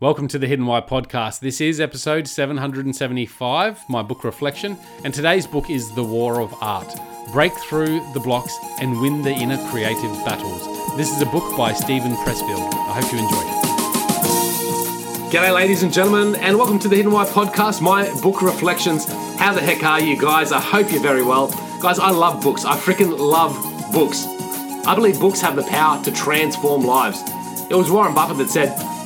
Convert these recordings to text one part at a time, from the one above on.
Welcome to the Hidden Why podcast. This is episode 775, my book reflection, and today's book is The War of Art Break Through the Blocks and Win the Inner Creative Battles. This is a book by Steven Pressfield. I hope you enjoy it. G'day, ladies and gentlemen, and welcome to the Hidden Why podcast, my book reflections. How the heck are you guys? I hope you're very well. Guys, I love books. I freaking love books. I believe books have the power to transform lives. It was Warren Buffett that said,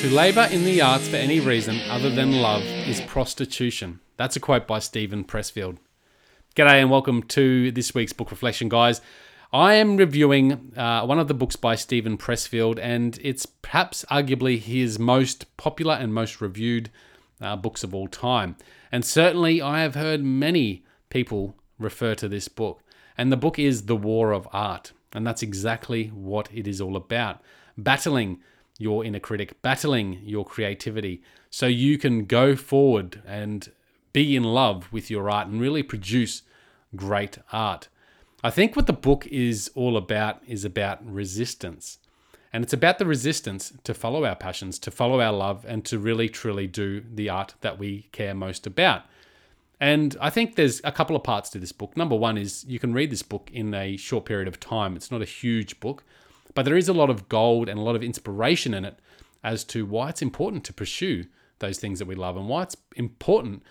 To labour in the arts for any reason other than love is prostitution. That's a quote by Steven Pressfield. G'day and welcome to this week's book reflection, guys. I am reviewing uh, one of the books by Steven Pressfield, and it's perhaps arguably his most popular and most reviewed uh, books of all time. And certainly, I have heard many people refer to this book. And the book is The War of Art, and that's exactly what it is all about battling your inner critic, battling your creativity, so you can go forward and be in love with your art and really produce great art. I think what the book is all about is about resistance. And it's about the resistance to follow our passions, to follow our love, and to really truly do the art that we care most about. And I think there's a couple of parts to this book. Number one is you can read this book in a short period of time. It's not a huge book. But there is a lot of gold and a lot of inspiration in it as to why it's important to pursue those things that we love and why it's important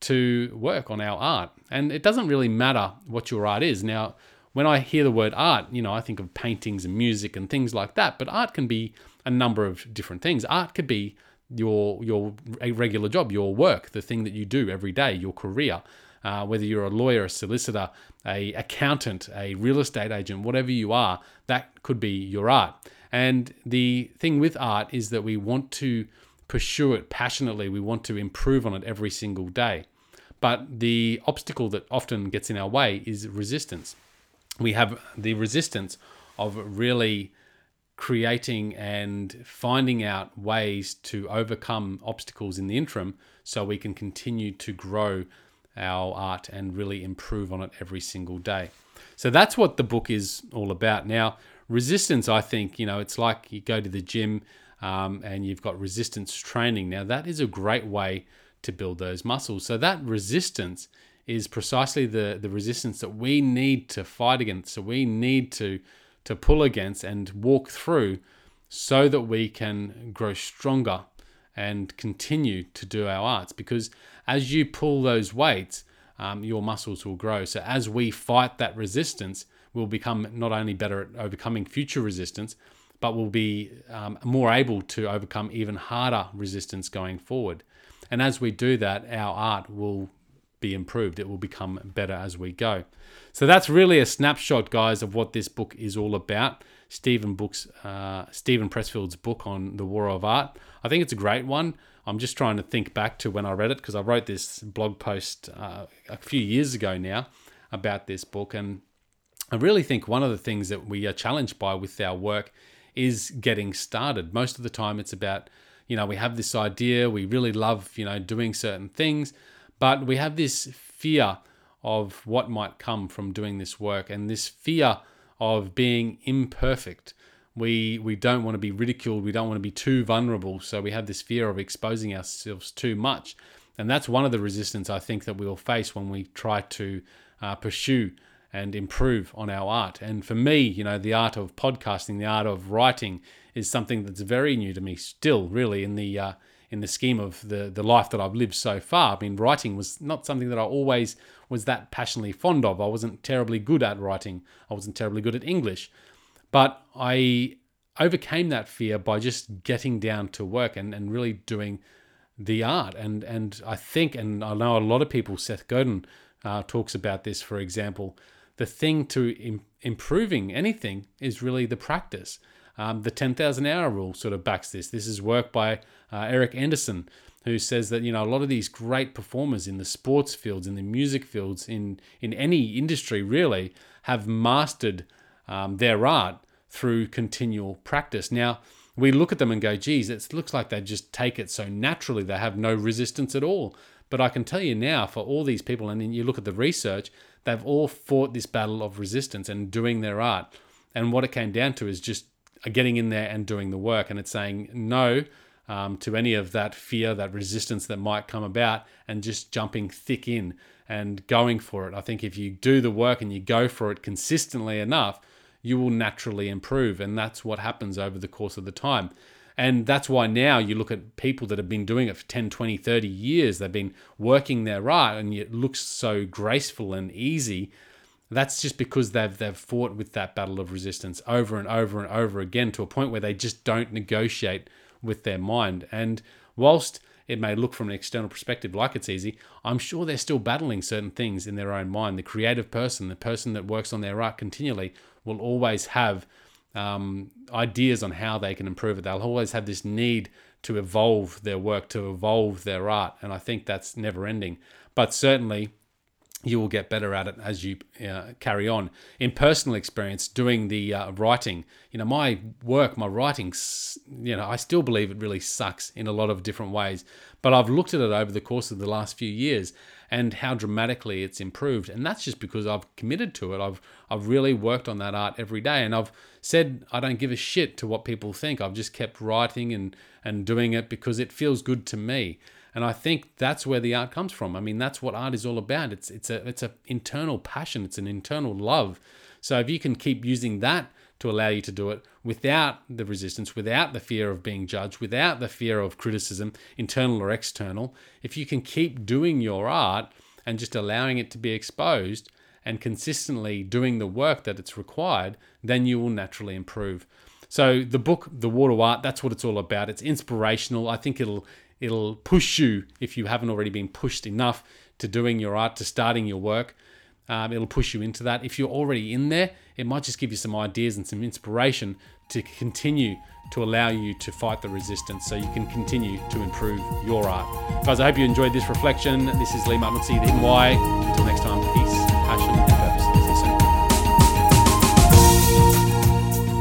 to work on our art. And it doesn't really matter what your art is. Now, when I hear the word art, you know, I think of paintings and music and things like that, but art can be a number of different things. Art could be your your a regular job, your work, the thing that you do every day, your career uh, whether you're a lawyer, a solicitor, a accountant, a real estate agent, whatever you are, that could be your art. And the thing with art is that we want to pursue it passionately. We want to improve on it every single day. But the obstacle that often gets in our way is resistance. We have the resistance of really creating and finding out ways to overcome obstacles in the interim so we can continue to grow our art and really improve on it every single day. So that's what the book is all about. Now, resistance, I think, you know, it's like you go to the gym um, and you've got resistance training. Now, that is a great way to build those muscles. So that resistance is precisely the, the resistance that we need to fight against. So we need to to pull against and walk through so that we can grow stronger and continue to do our arts because as you pull those weights, um, your muscles will grow. So as we fight that resistance, we'll become not only better at overcoming future resistance, but we'll be um, more able to overcome even harder resistance going forward. And as we do that, our art will be improved. It will become better as we go. So that's really a snapshot, guys, of what this book is all about. Steven Books, uh, Steven Pressfield's book on the War of Art. I think it's a great one. I'm just trying to think back to when I read it because I wrote this blog post uh, a few years ago now about this book, and I really think one of the things that we are challenged by with our work is getting started. Most of the time, it's about you know we have this idea, we really love you know doing certain things, but we have this fear of what might come from doing this work, and this fear of being imperfect. We we don't want to be ridiculed. We don't want to be too vulnerable. So we have this fear of exposing ourselves too much, and that's one of the resistance I think that we will face when we try to uh, pursue and improve on our art. And for me, you know, the art of podcasting, the art of writing, is something that's very new to me still, really, in the uh, in the scheme of the the life that I've lived so far. I mean, writing was not something that I always was that passionately fond of. I wasn't terribly good at writing. I wasn't terribly good at English, but I overcame that fear by just getting down to work and, and really doing the art. And and I think, and I know a lot of people, Seth Godin uh, talks about this, for example. The thing to Im- improving anything is really the practice. Um, the 10,000 hour rule sort of backs this. This is work by uh, Eric Anderson, who says that you know a lot of these great performers in the sports fields, in the music fields, in in any industry really, have mastered um, their art through continual practice. Now we look at them and go, "Geez, it looks like they just take it so naturally; they have no resistance at all." But I can tell you now, for all these people, and then you look at the research, they've all fought this battle of resistance and doing their art. And what it came down to is just getting in there and doing the work. And it's saying no um, to any of that fear, that resistance that might come about, and just jumping thick in and going for it. I think if you do the work and you go for it consistently enough, you will naturally improve. And that's what happens over the course of the time. And that's why now you look at people that have been doing it for 10, 20, 30 years, they've been working their art and it looks so graceful and easy that's just because they've they've fought with that battle of resistance over and over and over again to a point where they just don't negotiate with their mind. And whilst it may look from an external perspective like it's easy, I'm sure they're still battling certain things in their own mind. The creative person, the person that works on their art continually, will always have um, ideas on how they can improve it. They'll always have this need to evolve their work, to evolve their art. And I think that's never ending. But certainly, you will get better at it as you uh, carry on. In personal experience, doing the uh, writing, you know, my work, my writing, you know, I still believe it really sucks in a lot of different ways. But I've looked at it over the course of the last few years and how dramatically it's improved, and that's just because I've committed to it. I've I've really worked on that art every day, and I've said I don't give a shit to what people think. I've just kept writing and and doing it because it feels good to me. And I think that's where the art comes from. I mean, that's what art is all about. It's it's a it's an internal passion. It's an internal love. So if you can keep using that to allow you to do it without the resistance, without the fear of being judged, without the fear of criticism, internal or external, if you can keep doing your art and just allowing it to be exposed and consistently doing the work that it's required, then you will naturally improve. So the book, The War of Art, that's what it's all about. It's inspirational. I think it'll It'll push you if you haven't already been pushed enough to doing your art, to starting your work. Um, it'll push you into that. If you're already in there, it might just give you some ideas and some inspiration to continue to allow you to fight the resistance so you can continue to improve your art. Guys, I hope you enjoyed this reflection. This is Lee Martin, the Hidden Why. Until next time, peace, passion, and purpose. See.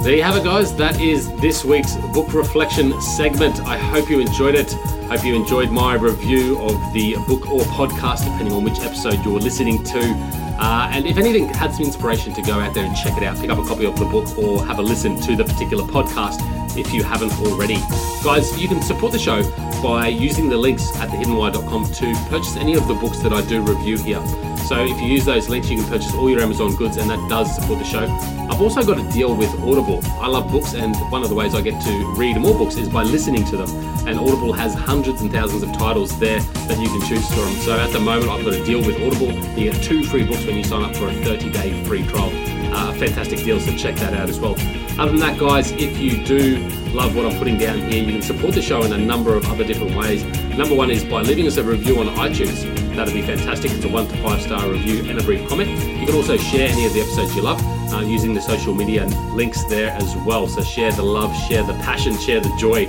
There you have it, guys. That is this week's book reflection segment. I hope you enjoyed it. Hope you enjoyed my review of the book or podcast, depending on which episode you're listening to. Uh, and if anything had some inspiration to go out there and check it out, pick up a copy of the book or have a listen to the particular podcast if you haven't already. Guys, you can support the show by using the links at thehiddenwhy.com to purchase any of the books that I do review here. So if you use those links, you can purchase all your Amazon goods, and that does support the show. I've also got a deal with Audible. I love books, and one of the ways I get to read more books is by listening to them. And Audible has hundreds and thousands of titles there that you can choose from. So at the moment, I've got a deal with Audible. You get two free books when you sign up for a 30 day free trial. Uh, fantastic deal, so check that out as well. Other than that, guys, if you do love what I'm putting down here, you can support the show in a number of other different ways. Number one is by leaving us a review on iTunes. That'd be fantastic. It's a one to five star review and a brief comment. You can also share any of the episodes you love uh, using the social media links there as well. So share the love, share the passion, share the joy.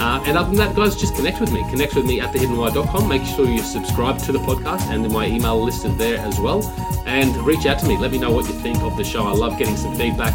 Uh, and other than that, guys, just connect with me. Connect with me at thehiddenwhy.com. Make sure you subscribe to the podcast and my email listed there as well. And reach out to me. Let me know what you think of the show. I love getting some feedback.